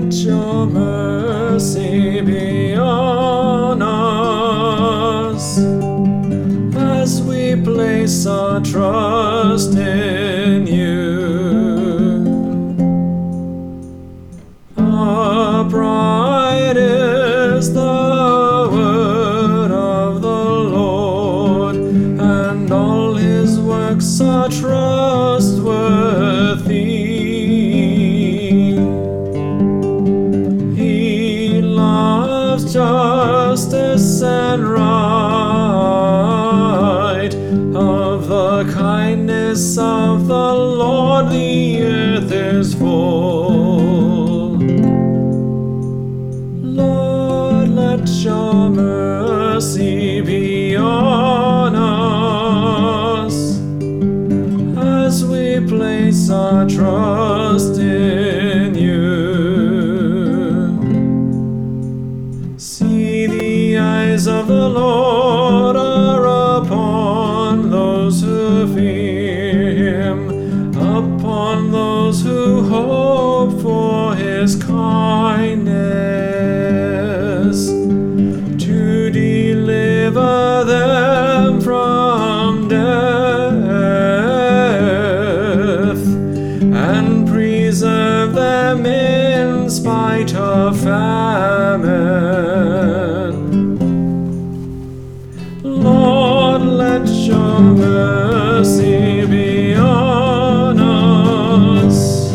let your mercy be on us as we place our trust in you. Upright is the word of the Lord, and all his works are trustworthy. Loves justice and right. Of the kindness of the Lord, the earth is full. Lord, let your mercy be on us as we place our trust in the Lord are upon those who fear him, upon those who hope for his kindness, to deliver them from death and preserve them in spite of famine. Mercy be on us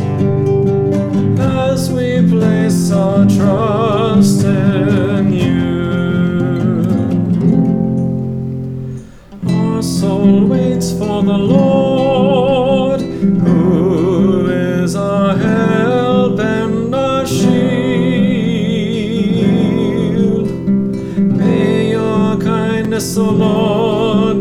as we place our trust in you. Our soul waits for the Lord, who is help and shield. May your kindness, O Lord,